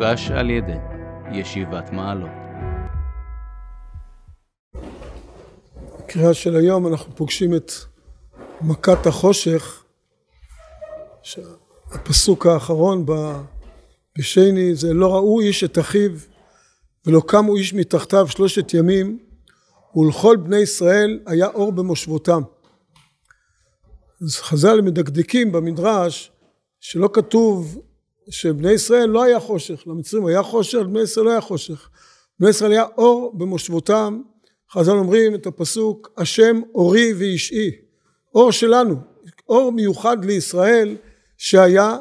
מוגש על ידי ישיבת מעלות. בקריאה של היום אנחנו פוגשים את מכת החושך, הפסוק האחרון בשני זה לא ראו איש את אחיו ולא קמו איש מתחתיו שלושת ימים ולכל בני ישראל היה אור במושבותם. אז חז"ל מדקדקים במדרש שלא כתוב שבני ישראל לא היה חושך, למצרים היה חושך, לבני ישראל לא היה חושך. בני ישראל היה אור במושבותם, חז"ל אומרים את הפסוק השם אורי ואישי, אור שלנו, אור מיוחד לישראל שהיה,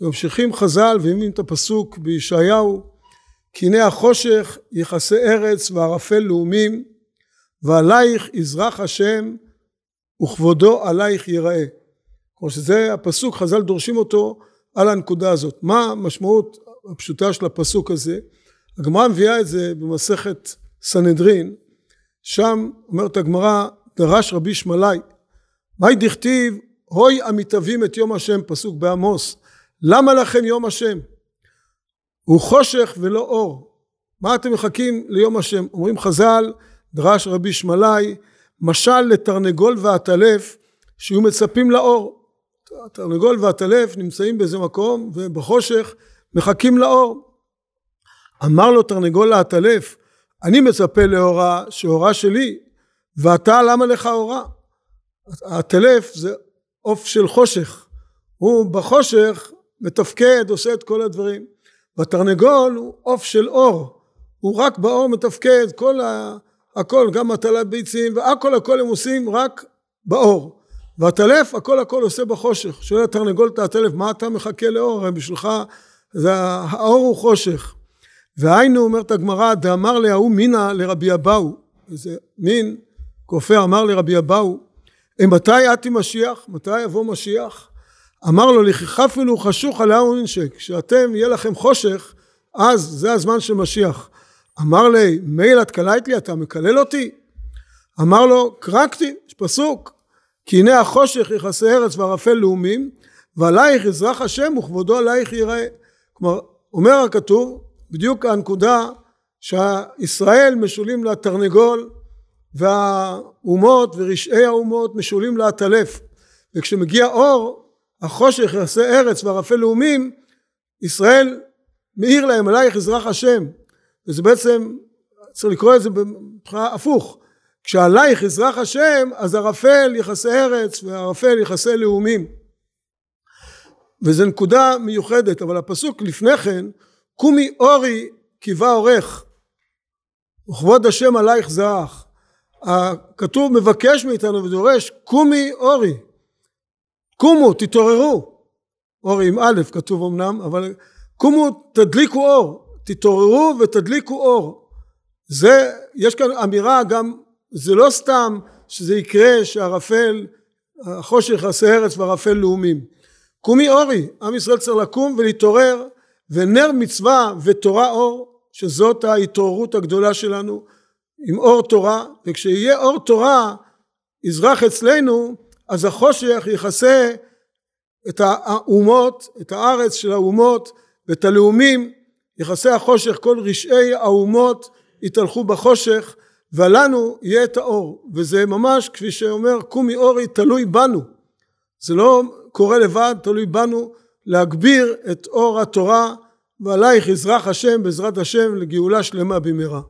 וממשיכים חז"ל ומביאים את הפסוק בישעיהו, כי הנה החושך יכסה ארץ וערפל לאומים ועלייך יזרח השם וכבודו עלייך ייראה. כמו שזה הפסוק, חז"ל דורשים אותו על הנקודה הזאת. מה המשמעות הפשוטה של הפסוק הזה? הגמרא מביאה את זה במסכת סנהדרין, שם אומרת הגמרא, דרש רבי שמלאי, מהי דכתיב, הוי המתאבים את יום השם, פסוק בעמוס, למה לכם יום השם? הוא חושך ולא אור. מה אתם מחכים ליום השם? אומרים חז"ל, דרש רבי שמלאי, משל לתרנגול ועטלף שיהיו מצפים לאור. התרנגול והטלף נמצאים באיזה מקום ובחושך מחכים לאור. אמר לו תרנגול לעטלף, אני מצפה לאורה שאורה שלי, ואתה למה לך אורה? הטלף זה עוף של חושך, הוא בחושך מתפקד, עושה את כל הדברים. והתרנגול הוא עוף של אור, הוא רק באור מתפקד, כל ה... הכל, גם הטלת ביצים והכל הכל הם עושים רק באור. והטלף הכל הכל עושה בחושך. שואל התרנגול את הטלף מה אתה מחכה לאור? הרי בשבילך זה האור הוא חושך. והיינו אומרת הגמרא דאמר להוא מינא לרבי אבאו איזה מין כופר אמר לרבי אבאו מתי אתי משיח? מתי יבוא משיח? אמר לו לכיכפנו חשוך על ההוא אינשק כשאתם יהיה לכם חושך אז זה הזמן של משיח אמר לי מייל את קלעת לי אתה מקלל אותי? אמר לו קרקתי יש פסוק כי הנה החושך יכסה ארץ וערפל לאומים ועלייך יזרח השם וכבודו עלייך ייראה כלומר אומר הכתוב בדיוק הנקודה שישראל משולים לתרנגול והאומות ורשעי האומות משולים לעטלף וכשמגיע אור החושך יעשה ארץ וערפל לאומים ישראל מאיר להם עלייך יזרח השם. וזה בעצם צריך לקרוא את זה מבחינה הפוך כשעלייך יזרח השם אז ערפל יכסה ארץ וערפל יכסה לאומים. וזו נקודה מיוחדת אבל הפסוק לפני כן קומי אורי קיבה עורך וכבוד השם עלייך זרח הכתוב מבקש מאיתנו ודורש קומי אורי קומו תתעוררו אורי עם א' כתוב אמנם אבל קומו תדליקו אור תתעוררו ותדליקו אור זה יש כאן אמירה גם זה לא סתם שזה יקרה שערפל החושך יעשה ארץ וערפל לאומים. קומי אורי עם ישראל צריך לקום ולהתעורר ונר מצווה ותורה אור שזאת ההתעוררות הגדולה שלנו עם אור תורה. וכשיהיה אור תורה יזרח אצלנו אז החושך יכסה את האומות את הארץ של האומות ואת הלאומים יכסה החושך כל רשעי האומות יתהלכו בחושך ולנו יהיה את האור וזה ממש כפי שאומר קומי אורי תלוי בנו. זה לא קורה לבד תלוי בנו להגביר את אור התורה ועלייך יזרח השם בעזרת השם לגאולה שלמה במהרה